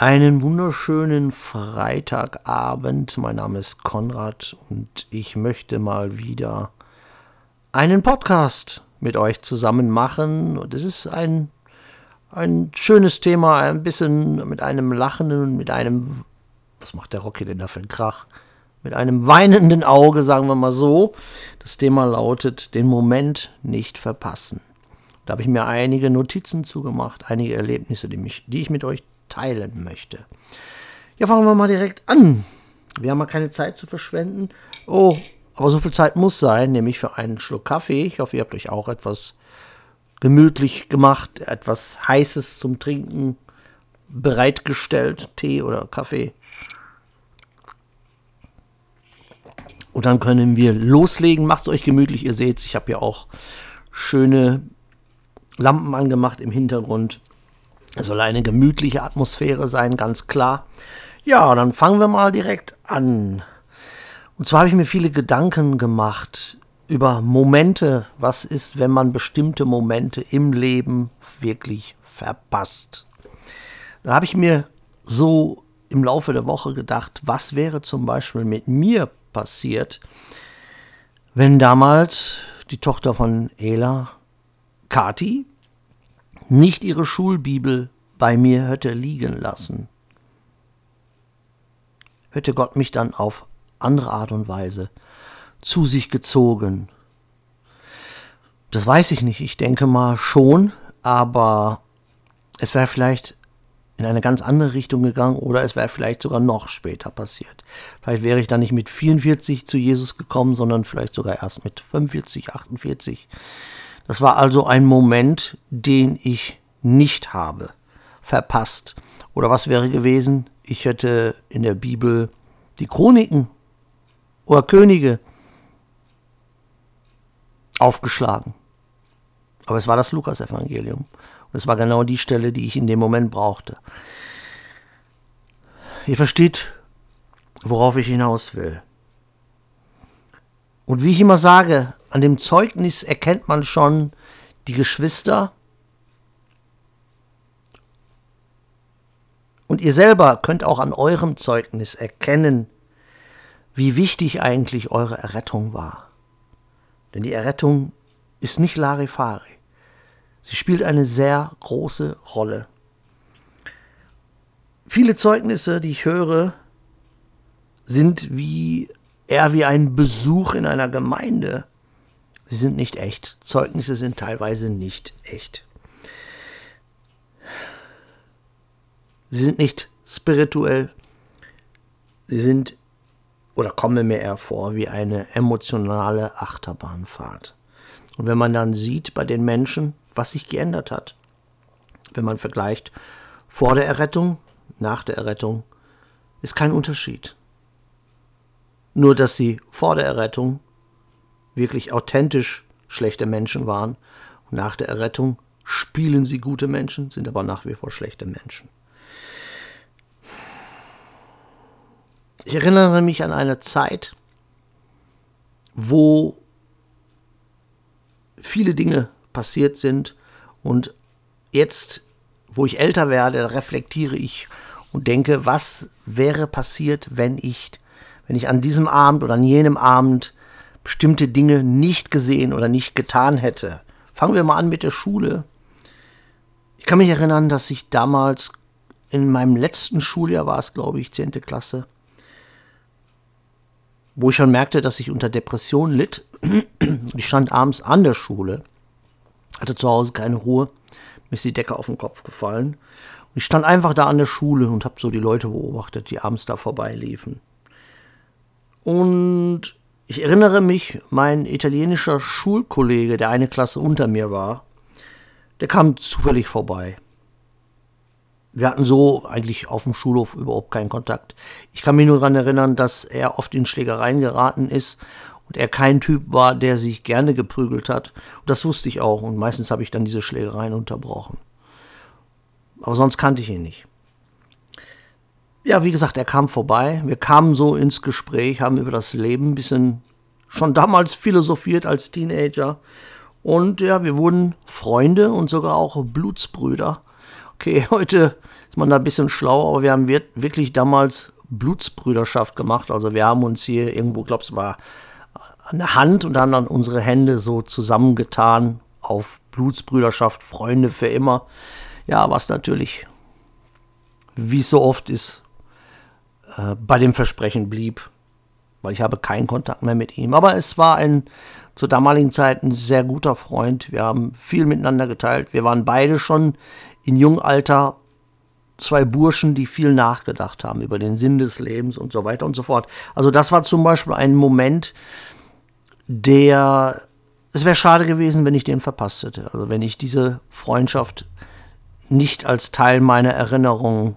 Einen wunderschönen Freitagabend. Mein Name ist Konrad und ich möchte mal wieder einen Podcast mit euch zusammen machen. Und es ist ein, ein schönes Thema, ein bisschen mit einem lachenden, mit einem, was macht der Rocky denn da für einen Krach? Mit einem weinenden Auge, sagen wir mal so. Das Thema lautet, den Moment nicht verpassen. Da habe ich mir einige Notizen zugemacht, einige Erlebnisse, die, mich, die ich mit euch teilen möchte. Ja, fangen wir mal direkt an. Wir haben mal keine Zeit zu verschwenden. Oh, aber so viel Zeit muss sein, nämlich für einen Schluck Kaffee. Ich hoffe, ihr habt euch auch etwas gemütlich gemacht, etwas Heißes zum Trinken bereitgestellt, Tee oder Kaffee. Und dann können wir loslegen. Macht es euch gemütlich. Ihr seht, ich habe ja auch schöne Lampen angemacht im Hintergrund. Es soll eine gemütliche Atmosphäre sein, ganz klar. Ja, dann fangen wir mal direkt an. Und zwar habe ich mir viele Gedanken gemacht über Momente. Was ist, wenn man bestimmte Momente im Leben wirklich verpasst? Da habe ich mir so im Laufe der Woche gedacht, was wäre zum Beispiel mit mir passiert, wenn damals die Tochter von Ela, Kati, nicht ihre Schulbibel bei mir hätte liegen lassen. Hätte Gott mich dann auf andere Art und Weise zu sich gezogen? Das weiß ich nicht. Ich denke mal schon, aber es wäre vielleicht in eine ganz andere Richtung gegangen oder es wäre vielleicht sogar noch später passiert. Vielleicht wäre ich dann nicht mit 44 zu Jesus gekommen, sondern vielleicht sogar erst mit 45, 48. Das war also ein Moment, den ich nicht habe, verpasst. Oder was wäre gewesen? Ich hätte in der Bibel die Chroniken oder Könige aufgeschlagen. Aber es war das Lukas-Evangelium. Und es war genau die Stelle, die ich in dem Moment brauchte. Ihr versteht, worauf ich hinaus will. Und wie ich immer sage, an dem Zeugnis erkennt man schon die Geschwister. Und ihr selber könnt auch an eurem Zeugnis erkennen, wie wichtig eigentlich eure Errettung war. Denn die Errettung ist nicht Larifari. Sie spielt eine sehr große Rolle. Viele Zeugnisse, die ich höre, sind wie eher wie ein Besuch in einer Gemeinde. Sie sind nicht echt. Zeugnisse sind teilweise nicht echt. Sie sind nicht spirituell. Sie sind oder kommen mir eher vor wie eine emotionale Achterbahnfahrt. Und wenn man dann sieht bei den Menschen, was sich geändert hat, wenn man vergleicht vor der Errettung, nach der Errettung, ist kein Unterschied. Nur dass sie vor der Errettung wirklich authentisch schlechte Menschen waren nach der Errettung spielen sie gute Menschen, sind aber nach wie vor schlechte Menschen. Ich erinnere mich an eine Zeit, wo viele Dinge passiert sind und jetzt, wo ich älter werde, reflektiere ich und denke, was wäre passiert, wenn ich, wenn ich an diesem Abend oder an jenem Abend bestimmte Dinge nicht gesehen oder nicht getan hätte. Fangen wir mal an mit der Schule. Ich kann mich erinnern, dass ich damals in meinem letzten Schuljahr war es, glaube ich, 10. Klasse, wo ich schon merkte, dass ich unter Depression litt. Ich stand abends an der Schule, hatte zu Hause keine Ruhe, mir ist die Decke auf den Kopf gefallen. Und ich stand einfach da an der Schule und habe so die Leute beobachtet, die abends da vorbeiliefen. Und ich erinnere mich, mein italienischer Schulkollege, der eine Klasse unter mir war, der kam zufällig vorbei. Wir hatten so eigentlich auf dem Schulhof überhaupt keinen Kontakt. Ich kann mich nur daran erinnern, dass er oft in Schlägereien geraten ist und er kein Typ war, der sich gerne geprügelt hat. Und das wusste ich auch und meistens habe ich dann diese Schlägereien unterbrochen. Aber sonst kannte ich ihn nicht ja, wie gesagt, er kam vorbei. Wir kamen so ins Gespräch, haben über das Leben ein bisschen schon damals philosophiert als Teenager. Und ja, wir wurden Freunde und sogar auch Blutsbrüder. Okay, heute ist man da ein bisschen schlau, aber wir haben wirklich damals Blutsbrüderschaft gemacht. Also wir haben uns hier irgendwo, glaube ich, war der Hand und haben dann unsere Hände so zusammengetan auf Blutsbrüderschaft, Freunde für immer. Ja, was natürlich, wie es so oft ist, äh, bei dem Versprechen blieb, weil ich habe keinen Kontakt mehr mit ihm. Aber es war ein zur damaligen Zeit ein sehr guter Freund. Wir haben viel miteinander geteilt. Wir waren beide schon in jungem Alter zwei Burschen, die viel nachgedacht haben über den Sinn des Lebens und so weiter und so fort. Also das war zum Beispiel ein Moment, der, es wäre schade gewesen, wenn ich den verpasst hätte. Also wenn ich diese Freundschaft nicht als Teil meiner Erinnerung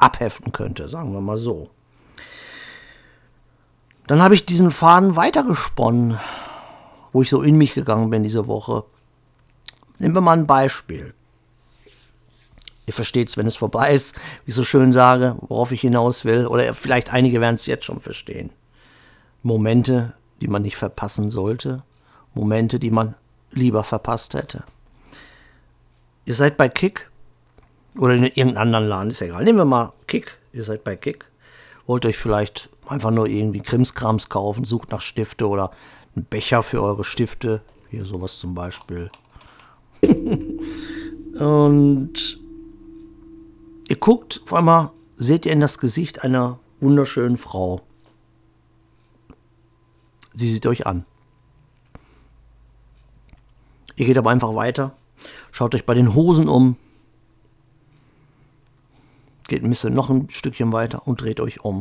abheften könnte, sagen wir mal so. Dann habe ich diesen Faden weitergesponnen, wo ich so in mich gegangen bin diese Woche. Nehmen wir mal ein Beispiel. Ihr versteht es, wenn es vorbei ist, wie ich so schön sage, worauf ich hinaus will. Oder vielleicht einige werden es jetzt schon verstehen. Momente, die man nicht verpassen sollte. Momente, die man lieber verpasst hätte. Ihr seid bei Kick oder in irgendeinem anderen Laden, ist egal. Nehmen wir mal Kick. Ihr seid bei Kick. Wollt euch vielleicht einfach nur irgendwie Krimskrams kaufen, sucht nach Stifte oder einen Becher für eure Stifte. Hier sowas zum Beispiel. Und Ihr guckt, auf einmal seht ihr in das Gesicht einer wunderschönen Frau. Sie sieht euch an. Ihr geht aber einfach weiter, schaut euch bei den Hosen um, geht ein bisschen noch ein Stückchen weiter und dreht euch um.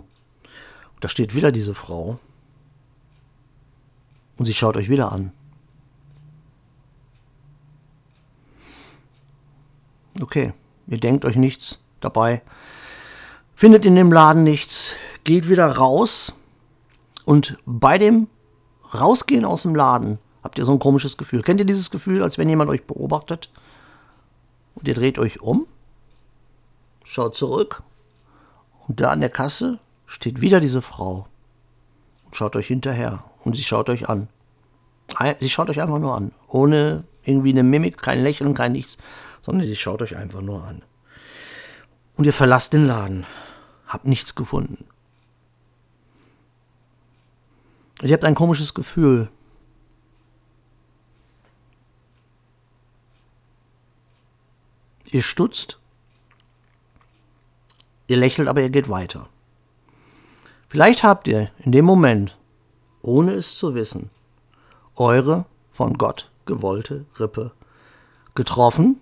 Und da steht wieder diese Frau und sie schaut euch wieder an. Okay, ihr denkt euch nichts, dabei, findet in dem Laden nichts, geht wieder raus und bei dem Rausgehen aus dem Laden habt ihr so ein komisches Gefühl. Kennt ihr dieses Gefühl, als wenn jemand euch beobachtet und ihr dreht euch um, schaut zurück und da an der Kasse steht wieder diese Frau und schaut euch hinterher und sie schaut euch an. Sie schaut euch einfach nur an, ohne irgendwie eine Mimik, kein Lächeln, kein nichts, sondern sie schaut euch einfach nur an und ihr verlasst den Laden. Habt nichts gefunden. Und ihr habt ein komisches Gefühl. Ihr stutzt. Ihr lächelt, aber ihr geht weiter. Vielleicht habt ihr in dem Moment, ohne es zu wissen, eure von Gott gewollte Rippe getroffen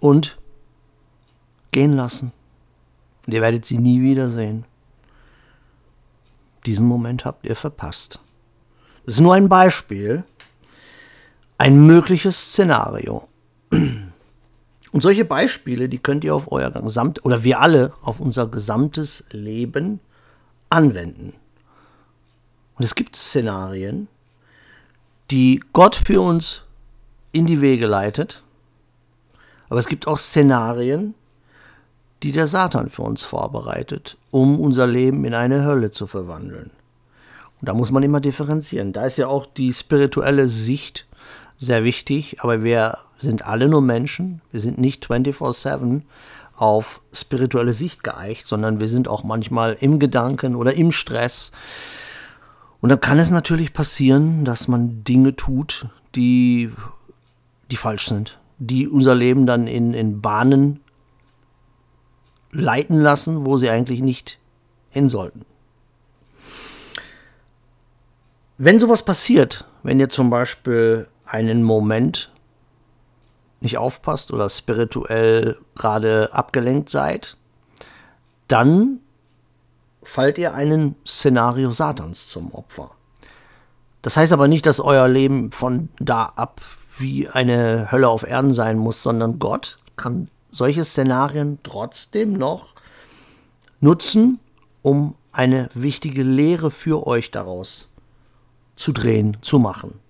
und gehen lassen. Und ihr werdet sie nie wiedersehen. Diesen Moment habt ihr verpasst. Das ist nur ein Beispiel, ein mögliches Szenario. Und solche Beispiele, die könnt ihr auf euer gesamt oder wir alle auf unser gesamtes Leben anwenden. Und es gibt Szenarien, die Gott für uns in die Wege leitet. Aber es gibt auch Szenarien, die der Satan für uns vorbereitet, um unser Leben in eine Hölle zu verwandeln. Und da muss man immer differenzieren. Da ist ja auch die spirituelle Sicht sehr wichtig, aber wir sind alle nur Menschen. Wir sind nicht 24-7 auf spirituelle Sicht geeicht, sondern wir sind auch manchmal im Gedanken oder im Stress. Und dann kann es natürlich passieren, dass man Dinge tut, die, die falsch sind, die unser Leben dann in, in Bahnen leiten lassen, wo sie eigentlich nicht hin sollten. Wenn sowas passiert, wenn ihr zum Beispiel einen Moment nicht aufpasst oder spirituell gerade abgelenkt seid, dann fallt ihr einem Szenario Satans zum Opfer. Das heißt aber nicht, dass euer Leben von da ab wie eine Hölle auf Erden sein muss, sondern Gott kann solche Szenarien trotzdem noch nutzen, um eine wichtige Lehre für euch daraus zu drehen, zu machen.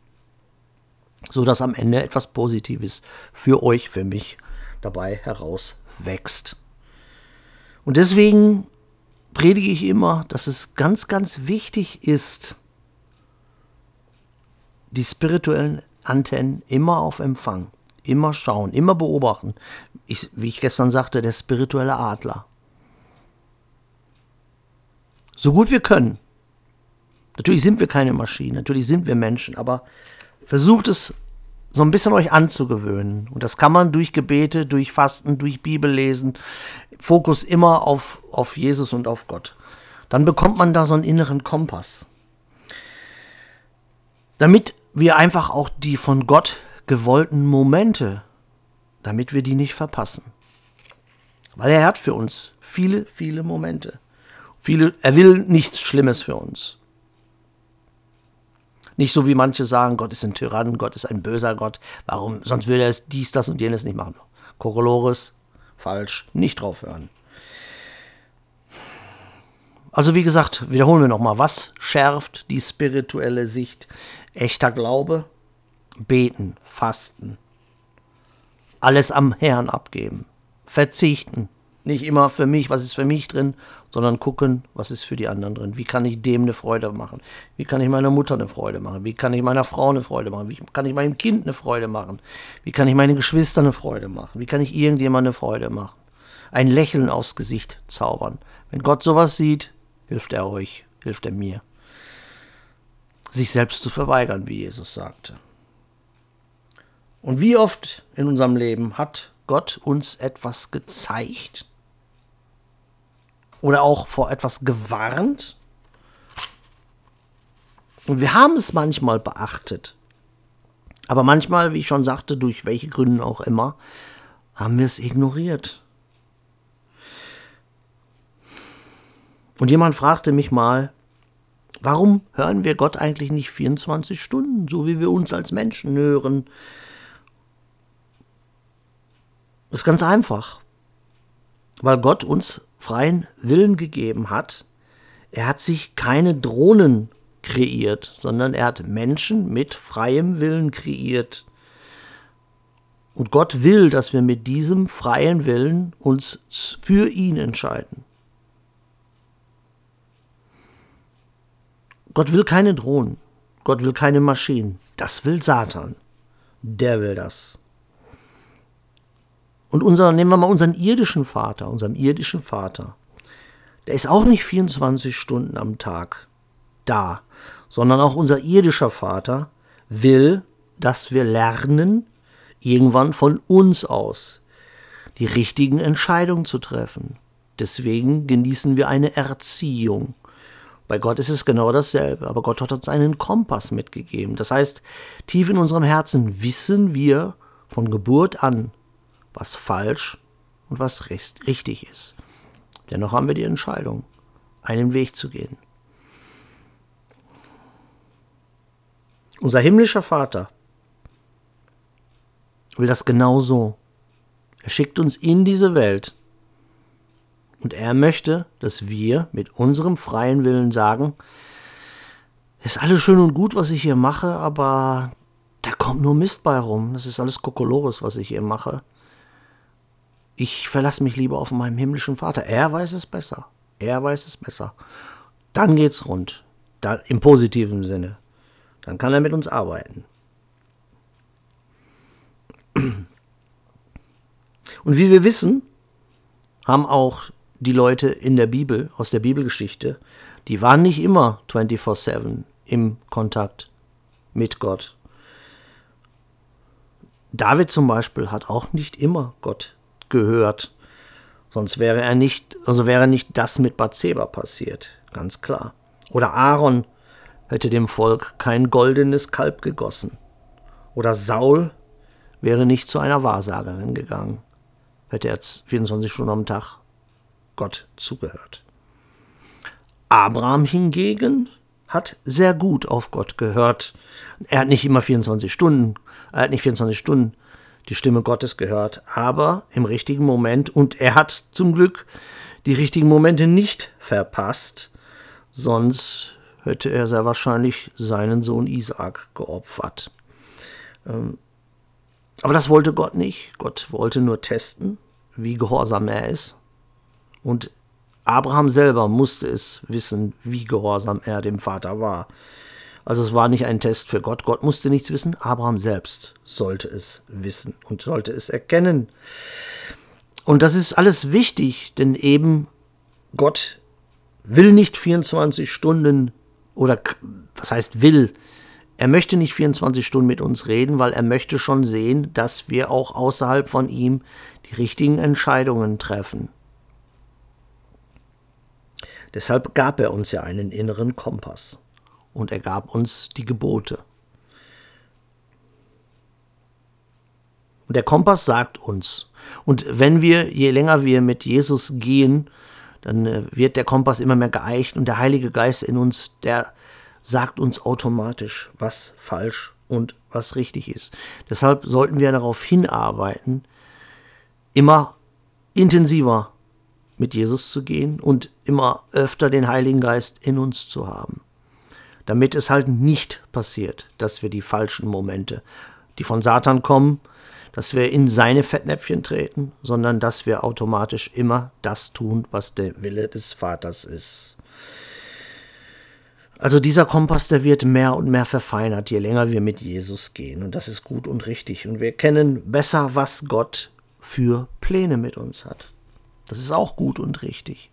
So dass am Ende etwas Positives für euch, für mich dabei heraus wächst. Und deswegen predige ich immer, dass es ganz, ganz wichtig ist, die spirituellen Antennen immer auf Empfang Immer schauen, immer beobachten. Ich, wie ich gestern sagte, der spirituelle Adler. So gut wir können. Natürlich sind wir keine Maschinen, natürlich sind wir Menschen, aber versucht es so ein bisschen euch anzugewöhnen. Und das kann man durch Gebete, durch Fasten, durch Bibellesen. Fokus immer auf, auf Jesus und auf Gott. Dann bekommt man da so einen inneren Kompass. Damit wir einfach auch die von Gott gewollten Momente, damit wir die nicht verpassen. Weil er hat für uns viele, viele Momente. Viele, er will nichts Schlimmes für uns. Nicht so wie manche sagen, Gott ist ein Tyrann, Gott ist ein böser Gott. Warum? Sonst würde er es dies, das und jenes nicht machen. Kokolores, falsch, nicht drauf hören. Also wie gesagt, wiederholen wir nochmal, was schärft die spirituelle Sicht? Echter Glaube, beten, fasten, alles am Herrn abgeben, verzichten, nicht immer für mich, was ist für mich drin, sondern gucken, was ist für die anderen drin. Wie kann ich dem eine Freude machen? Wie kann ich meiner Mutter eine Freude machen? Wie kann ich meiner Frau eine Freude machen? Wie kann ich meinem Kind eine Freude machen? Wie kann ich meinen Geschwistern eine Freude machen? Wie kann ich irgendjemand eine Freude machen? Ein Lächeln aufs Gesicht zaubern. Wenn Gott sowas sieht, hilft er euch, hilft er mir. Sich selbst zu verweigern, wie Jesus sagte. Und wie oft in unserem Leben hat Gott uns etwas gezeigt, oder auch vor etwas gewarnt. Und wir haben es manchmal beachtet. Aber manchmal, wie ich schon sagte, durch welche Gründe auch immer, haben wir es ignoriert. Und jemand fragte mich mal, warum hören wir Gott eigentlich nicht 24 Stunden, so wie wir uns als Menschen hören? Das ist ganz einfach, weil Gott uns freien Willen gegeben hat. Er hat sich keine Drohnen kreiert, sondern er hat Menschen mit freiem Willen kreiert. Und Gott will, dass wir mit diesem freien Willen uns für ihn entscheiden. Gott will keine Drohnen. Gott will keine Maschinen. Das will Satan. Der will das. Und unser, nehmen wir mal unseren irdischen Vater, unseren irdischen Vater. Der ist auch nicht 24 Stunden am Tag da, sondern auch unser irdischer Vater will, dass wir lernen, irgendwann von uns aus die richtigen Entscheidungen zu treffen. Deswegen genießen wir eine Erziehung. Bei Gott ist es genau dasselbe, aber Gott hat uns einen Kompass mitgegeben. Das heißt, tief in unserem Herzen wissen wir von Geburt an, was falsch und was richtig ist. Dennoch haben wir die Entscheidung, einen Weg zu gehen. Unser himmlischer Vater will das genau so. Er schickt uns in diese Welt und er möchte, dass wir mit unserem freien Willen sagen, ist alles schön und gut, was ich hier mache, aber da kommt nur Mist bei rum. Das ist alles Kokolores, was ich hier mache. Ich verlasse mich lieber auf meinen himmlischen Vater. Er weiß es besser. Er weiß es besser. Dann geht's rund. Da, Im positiven Sinne. Dann kann er mit uns arbeiten. Und wie wir wissen, haben auch die Leute in der Bibel, aus der Bibelgeschichte, die waren nicht immer 24-7 im Kontakt mit Gott. David zum Beispiel hat auch nicht immer Gott gehört. Sonst wäre er nicht, also wäre nicht das mit Bathseba passiert, ganz klar. Oder Aaron hätte dem Volk kein goldenes Kalb gegossen. Oder Saul wäre nicht zu einer Wahrsagerin gegangen, hätte er 24 Stunden am Tag Gott zugehört. Abraham hingegen hat sehr gut auf Gott gehört. Er hat nicht immer 24 Stunden, er hat nicht 24 Stunden die Stimme Gottes gehört, aber im richtigen Moment, und er hat zum Glück die richtigen Momente nicht verpasst, sonst hätte er sehr wahrscheinlich seinen Sohn Isaak geopfert. Ähm, aber das wollte Gott nicht. Gott wollte nur testen, wie gehorsam er ist. Und Abraham selber musste es wissen, wie gehorsam er dem Vater war. Also es war nicht ein Test für Gott. Gott musste nichts wissen. Abraham selbst sollte es wissen und sollte es erkennen. Und das ist alles wichtig, denn eben Gott will nicht 24 Stunden oder was heißt will, er möchte nicht 24 Stunden mit uns reden, weil er möchte schon sehen, dass wir auch außerhalb von ihm die richtigen Entscheidungen treffen. Deshalb gab er uns ja einen inneren Kompass und er gab uns die Gebote. Und der Kompass sagt uns, und wenn wir, je länger wir mit Jesus gehen, dann äh, wird der Kompass immer mehr geeicht und der Heilige Geist in uns, der sagt uns automatisch, was falsch und was richtig ist. Deshalb sollten wir darauf hinarbeiten, immer intensiver mit Jesus zu gehen und immer öfter den Heiligen Geist in uns zu haben. Damit es halt nicht passiert, dass wir die falschen Momente, die von Satan kommen, dass wir in seine Fettnäpfchen treten, sondern dass wir automatisch immer das tun, was der Wille des Vaters ist. Also dieser Kompass, der wird mehr und mehr verfeinert, je länger wir mit Jesus gehen. Und das ist gut und richtig. Und wir kennen besser, was Gott für Pläne mit uns hat. Das ist auch gut und richtig.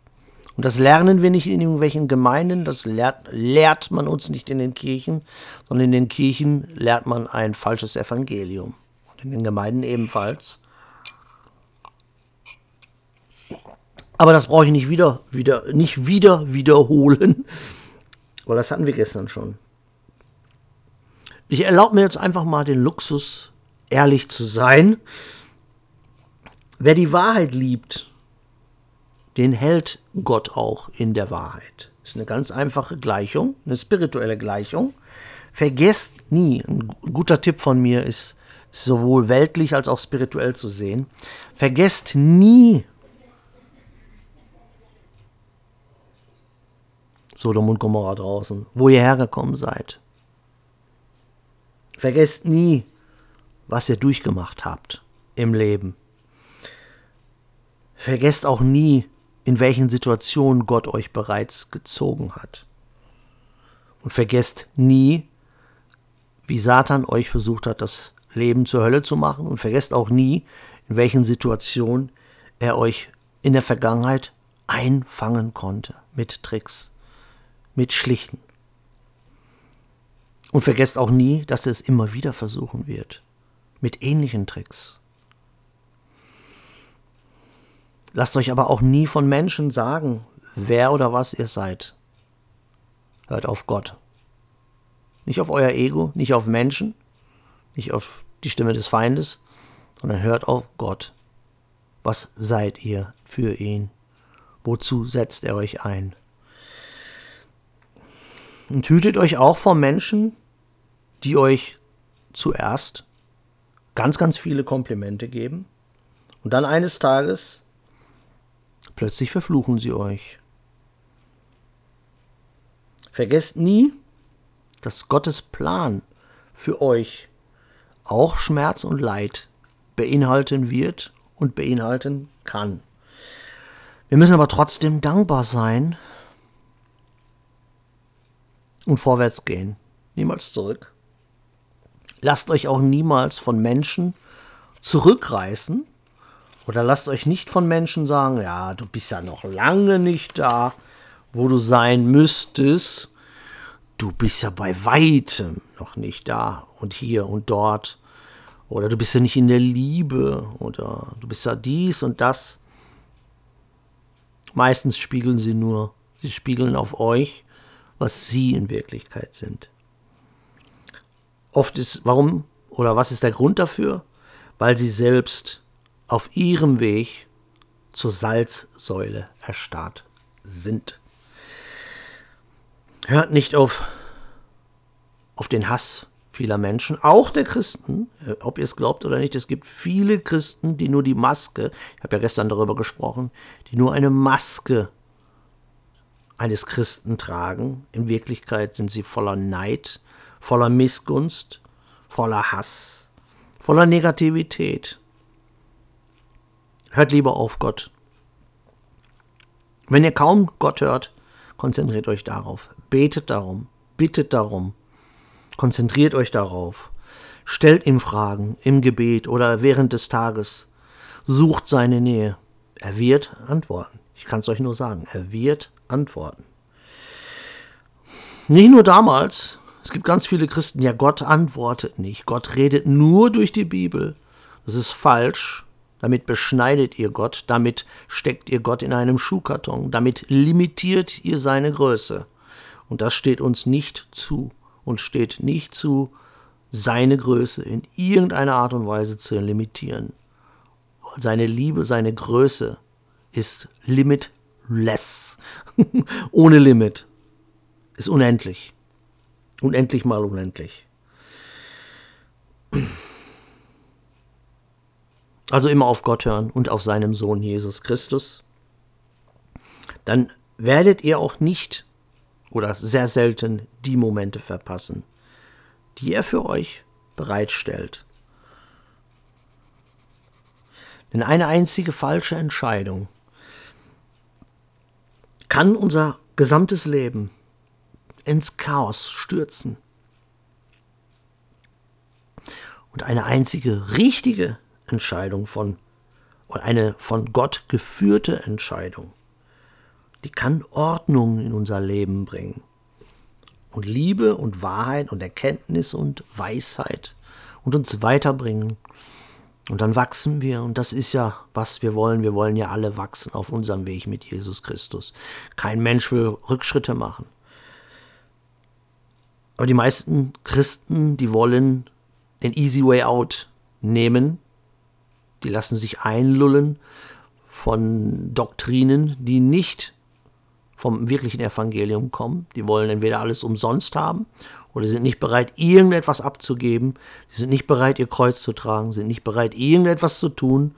Und das lernen wir nicht in irgendwelchen Gemeinden, das lehrt, lehrt man uns nicht in den Kirchen, sondern in den Kirchen lehrt man ein falsches Evangelium. Und in den Gemeinden ebenfalls. Aber das brauche ich nicht wieder, wieder, nicht wieder wiederholen, weil das hatten wir gestern schon. Ich erlaube mir jetzt einfach mal den Luxus, ehrlich zu sein. Wer die Wahrheit liebt, den hält Gott auch in der Wahrheit. Das ist eine ganz einfache Gleichung, eine spirituelle Gleichung. Vergesst nie, ein guter Tipp von mir ist, sowohl weltlich als auch spirituell zu sehen, vergesst nie, Sodom und Gomorra draußen, wo ihr hergekommen seid. Vergesst nie, was ihr durchgemacht habt im Leben. Vergesst auch nie, in welchen Situationen Gott euch bereits gezogen hat. Und vergesst nie, wie Satan euch versucht hat, das Leben zur Hölle zu machen. Und vergesst auch nie, in welchen Situationen er euch in der Vergangenheit einfangen konnte mit Tricks mit schlichten. Und vergesst auch nie, dass er es immer wieder versuchen wird. Mit ähnlichen Tricks. Lasst euch aber auch nie von Menschen sagen, wer oder was ihr seid. Hört auf Gott. Nicht auf euer Ego, nicht auf Menschen, nicht auf die Stimme des Feindes, sondern hört auf Gott. Was seid ihr für ihn? Wozu setzt er euch ein? Und hütet euch auch vor Menschen, die euch zuerst ganz, ganz viele Komplimente geben und dann eines Tages plötzlich verfluchen sie euch. Vergesst nie, dass Gottes Plan für euch auch Schmerz und Leid beinhalten wird und beinhalten kann. Wir müssen aber trotzdem dankbar sein, und vorwärts gehen. Niemals zurück. Lasst euch auch niemals von Menschen zurückreißen oder lasst euch nicht von Menschen sagen, ja, du bist ja noch lange nicht da, wo du sein müsstest. Du bist ja bei weitem noch nicht da und hier und dort. Oder du bist ja nicht in der Liebe oder du bist ja dies und das. Meistens spiegeln sie nur, sie spiegeln auf euch was sie in Wirklichkeit sind. Oft ist, warum oder was ist der Grund dafür? Weil sie selbst auf ihrem Weg zur Salzsäule erstarrt sind. Hört nicht auf, auf den Hass vieler Menschen, auch der Christen, äh, ob ihr es glaubt oder nicht, es gibt viele Christen, die nur die Maske, ich habe ja gestern darüber gesprochen, die nur eine Maske eines Christen tragen. In Wirklichkeit sind sie voller Neid, voller Missgunst, voller Hass, voller Negativität. Hört lieber auf Gott. Wenn ihr kaum Gott hört, konzentriert euch darauf, betet darum, bittet darum, Konzentriert euch darauf. Stellt ihm Fragen im Gebet oder während des Tages. Sucht seine Nähe. Er wird antworten. Ich kann es euch nur sagen, er wird antworten. Nicht nur damals, es gibt ganz viele Christen, ja, Gott antwortet nicht. Gott redet nur durch die Bibel. Das ist falsch. Damit beschneidet ihr Gott, damit steckt ihr Gott in einem Schuhkarton, damit limitiert ihr seine Größe. Und das steht uns nicht zu und steht nicht zu, seine Größe in irgendeiner Art und Weise zu limitieren. Seine Liebe, seine Größe ist limitless. Ohne Limit. Ist unendlich. Unendlich mal unendlich. Also immer auf Gott hören und auf seinem Sohn Jesus Christus. Dann werdet ihr auch nicht oder sehr selten die Momente verpassen, die er für euch bereitstellt. Denn eine einzige falsche Entscheidung kann unser gesamtes Leben ins Chaos stürzen. Und eine einzige richtige Entscheidung von, oder eine von Gott geführte Entscheidung, die kann Ordnung in unser Leben bringen. Und Liebe und Wahrheit und Erkenntnis und Weisheit und uns weiterbringen. Und dann wachsen wir, und das ist ja, was wir wollen. Wir wollen ja alle wachsen auf unserem Weg mit Jesus Christus. Kein Mensch will Rückschritte machen. Aber die meisten Christen, die wollen den Easy Way Out nehmen die lassen sich einlullen von Doktrinen, die nicht vom wirklichen Evangelium kommen. Die wollen entweder alles umsonst haben oder sind nicht bereit, irgendetwas abzugeben. Sie sind nicht bereit, ihr Kreuz zu tragen, sind nicht bereit, irgendetwas zu tun.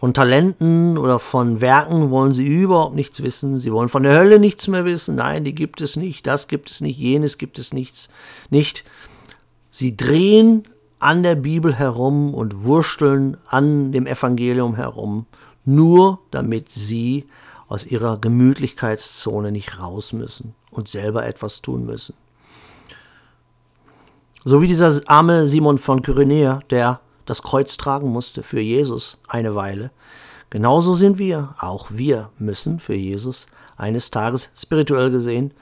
Von Talenten oder von Werken wollen sie überhaupt nichts wissen. Sie wollen von der Hölle nichts mehr wissen. Nein, die gibt es nicht. Das gibt es nicht. Jenes gibt es nichts. Nicht. Sie drehen an der Bibel herum und wursteln an dem Evangelium herum, nur damit sie aus ihrer Gemütlichkeitszone nicht raus müssen und selber etwas tun müssen. So wie dieser arme Simon von Kyrenäer, der das Kreuz tragen musste für Jesus eine Weile. Genauso sind wir, auch wir müssen für Jesus eines Tages spirituell gesehen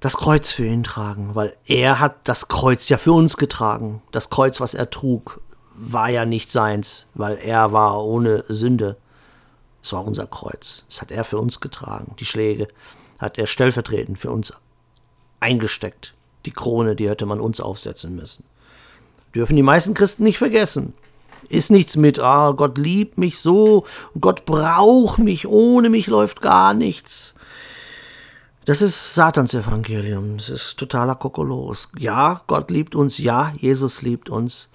das Kreuz für ihn tragen, weil er hat das Kreuz ja für uns getragen. Das Kreuz, was er trug, war ja nicht seins, weil er war ohne Sünde. Es war unser Kreuz. Das hat er für uns getragen. Die Schläge hat er stellvertretend für uns eingesteckt. Die Krone, die hätte man uns aufsetzen müssen. Dürfen die meisten Christen nicht vergessen. Ist nichts mit, ah, Gott liebt mich so, Gott braucht mich, ohne mich läuft gar nichts. Das ist Satans Evangelium. Das ist totaler Kokolos. Ja, Gott liebt uns. Ja, Jesus liebt uns.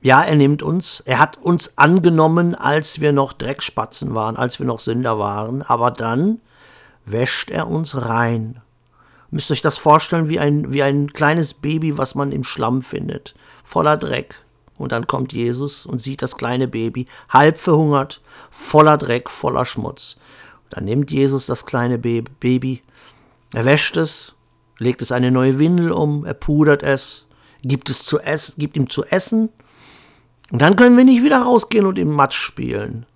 Ja, er nimmt uns. Er hat uns angenommen, als wir noch Dreckspatzen waren, als wir noch Sünder waren. Aber dann wäscht er uns rein. Müsst euch das vorstellen wie ein, wie ein kleines Baby, was man im Schlamm findet. Voller Dreck. Und dann kommt Jesus und sieht das kleine Baby, halb verhungert, voller Dreck, voller Schmutz. Dann nimmt Jesus das kleine Baby, er wäscht es, legt es eine neue Windel um, er pudert es, gibt es zu essen, gibt ihm zu essen. Und dann können wir nicht wieder rausgehen und im Matsch spielen.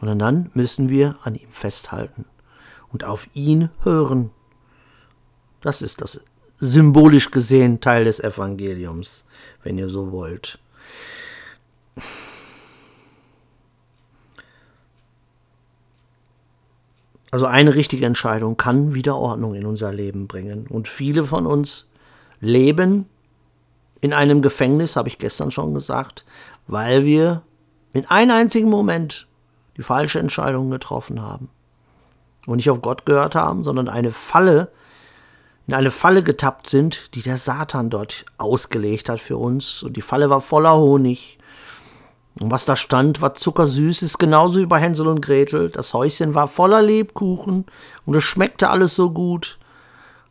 Sondern dann müssen wir an ihm festhalten und auf ihn hören. Das ist das symbolisch gesehen Teil des Evangeliums, wenn ihr so wollt. Also eine richtige Entscheidung kann wieder Ordnung in unser Leben bringen. Und viele von uns leben in einem Gefängnis, habe ich gestern schon gesagt, weil wir in einem einzigen Moment die falsche Entscheidung getroffen haben. Und nicht auf Gott gehört haben, sondern eine Falle, in eine Falle getappt sind, die der Satan dort ausgelegt hat für uns. Und die Falle war voller Honig. Und was da stand, war zuckersüß, ist genauso wie bei Hänsel und Gretel. Das Häuschen war voller Lebkuchen und es schmeckte alles so gut.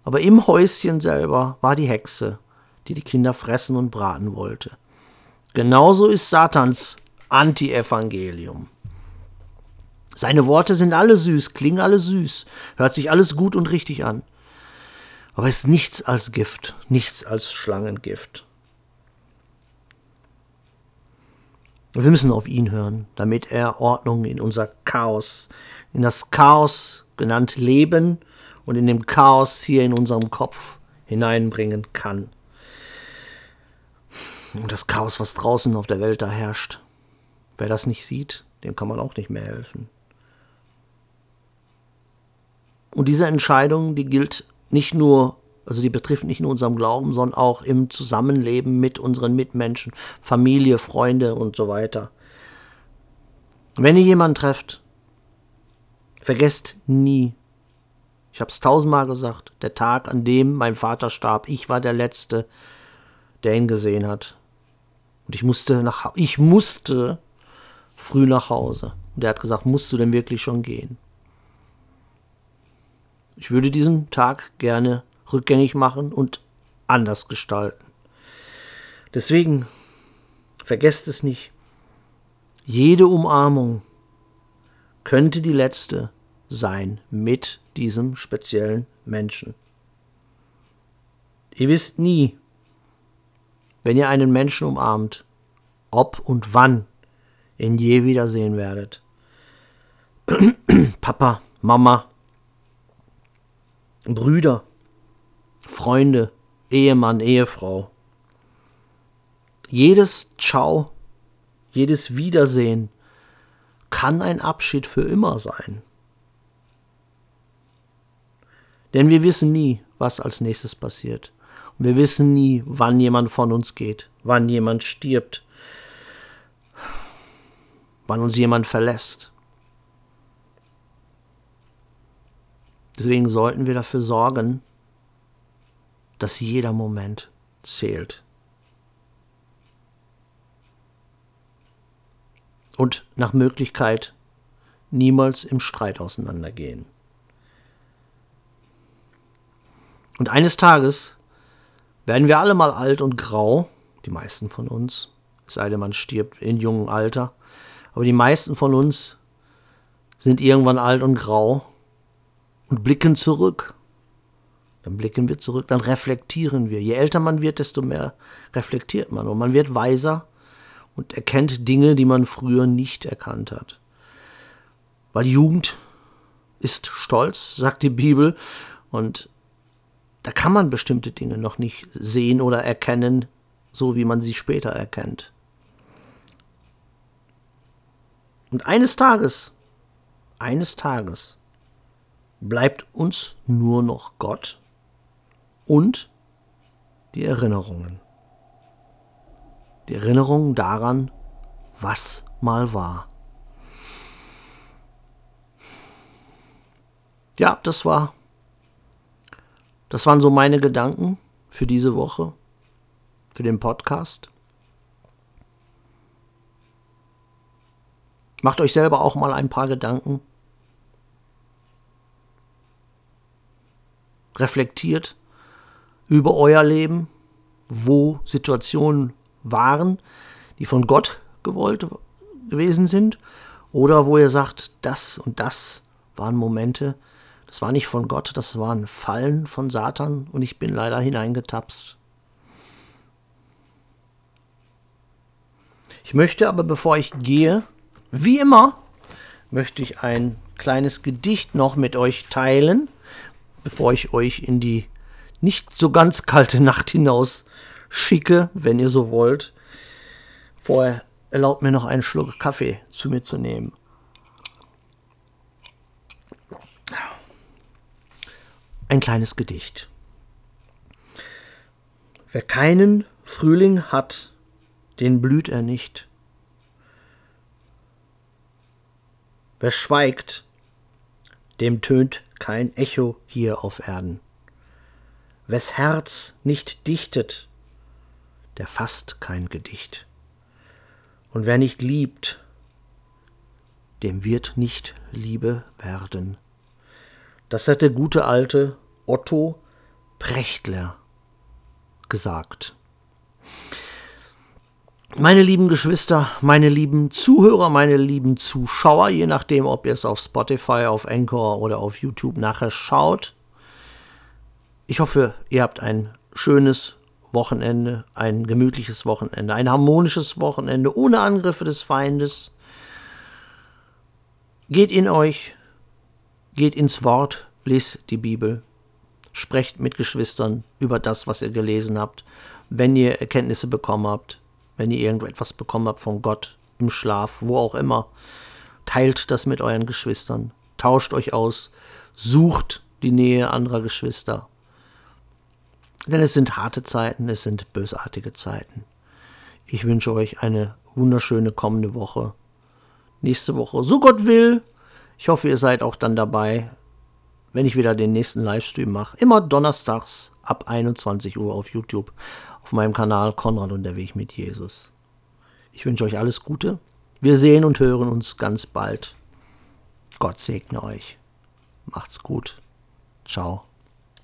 Aber im Häuschen selber war die Hexe, die die Kinder fressen und braten wollte. Genauso ist Satans Anti-Evangelium. Seine Worte sind alle süß, klingen alle süß, hört sich alles gut und richtig an. Aber es ist nichts als Gift, nichts als Schlangengift. Wir müssen auf ihn hören, damit er Ordnung in unser Chaos, in das Chaos genannt Leben und in dem Chaos hier in unserem Kopf hineinbringen kann. Und das Chaos, was draußen auf der Welt da herrscht. Wer das nicht sieht, dem kann man auch nicht mehr helfen. Und diese Entscheidung, die gilt nicht nur, also die betrifft nicht nur unseren Glauben, sondern auch im Zusammenleben mit unseren Mitmenschen, Familie, Freunde und so weiter. Wenn ihr jemanden trefft, vergesst nie, ich habe es tausendmal gesagt, der Tag, an dem mein Vater starb, ich war der Letzte, der ihn gesehen hat. Und ich musste nach, ich musste früh nach Hause. Und er hat gesagt, musst du denn wirklich schon gehen? Ich würde diesen Tag gerne rückgängig machen und anders gestalten. Deswegen vergesst es nicht. Jede Umarmung könnte die letzte sein mit diesem speziellen Menschen. Ihr wisst nie, wenn ihr einen Menschen umarmt, ob und wann ihr ihn je wiedersehen werdet. Papa, Mama, Brüder, Freunde, Ehemann, Ehefrau. Jedes Ciao, jedes Wiedersehen kann ein Abschied für immer sein. Denn wir wissen nie, was als nächstes passiert. Und wir wissen nie, wann jemand von uns geht, wann jemand stirbt, wann uns jemand verlässt. Deswegen sollten wir dafür sorgen, dass jeder Moment zählt. Und nach Möglichkeit niemals im Streit auseinandergehen. Und eines Tages werden wir alle mal alt und grau, die meisten von uns, es sei denn, man stirbt in jungem Alter, aber die meisten von uns sind irgendwann alt und grau und blicken zurück. Dann blicken wir zurück, dann reflektieren wir. Je älter man wird, desto mehr reflektiert man und man wird weiser und erkennt Dinge, die man früher nicht erkannt hat. Weil Jugend ist stolz, sagt die Bibel, und da kann man bestimmte Dinge noch nicht sehen oder erkennen, so wie man sie später erkennt. Und eines Tages, eines Tages bleibt uns nur noch Gott und die Erinnerungen. Die Erinnerungen daran, was mal war. Ja, das war das waren so meine Gedanken für diese Woche, für den Podcast. Macht euch selber auch mal ein paar Gedanken. Reflektiert über euer Leben, wo Situationen waren, die von Gott gewollt gewesen sind, oder wo ihr sagt, das und das waren Momente, das war nicht von Gott, das waren Fallen von Satan und ich bin leider hineingetapst. Ich möchte aber, bevor ich gehe, wie immer, möchte ich ein kleines Gedicht noch mit euch teilen, bevor ich euch in die nicht so ganz kalte Nacht hinaus schicke, wenn ihr so wollt. Vorher erlaubt mir noch einen Schluck Kaffee zu mir zu nehmen. ein kleines Gedicht. Wer keinen Frühling hat, den blüht er nicht. Wer schweigt, dem tönt kein Echo hier auf Erden. Wes Herz nicht dichtet, der fasst kein Gedicht. Und wer nicht liebt, dem wird nicht Liebe werden. Das hat der gute alte Otto Prechtler gesagt. Meine lieben Geschwister, meine lieben Zuhörer, meine lieben Zuschauer, je nachdem, ob ihr es auf Spotify, auf Anchor oder auf YouTube nachher schaut, Ich hoffe, ihr habt ein schönes Wochenende, ein gemütliches Wochenende, ein harmonisches Wochenende ohne Angriffe des Feindes. Geht in euch, geht ins Wort, lest die Bibel, sprecht mit Geschwistern über das, was ihr gelesen habt, wenn ihr Erkenntnisse bekommen habt, wenn ihr irgendetwas bekommen habt von Gott im Schlaf, wo auch immer. Teilt das mit euren Geschwistern, tauscht euch aus, sucht die Nähe anderer Geschwister. Denn es sind harte Zeiten, es sind bösartige Zeiten. Ich wünsche euch eine wunderschöne kommende Woche. Nächste Woche, so Gott will. Ich hoffe, ihr seid auch dann dabei, wenn ich wieder den nächsten Livestream mache. Immer donnerstags ab 21 Uhr auf YouTube auf meinem Kanal Konrad und der Weg mit Jesus. Ich wünsche euch alles Gute. Wir sehen und hören uns ganz bald. Gott segne euch. Macht's gut. Ciao.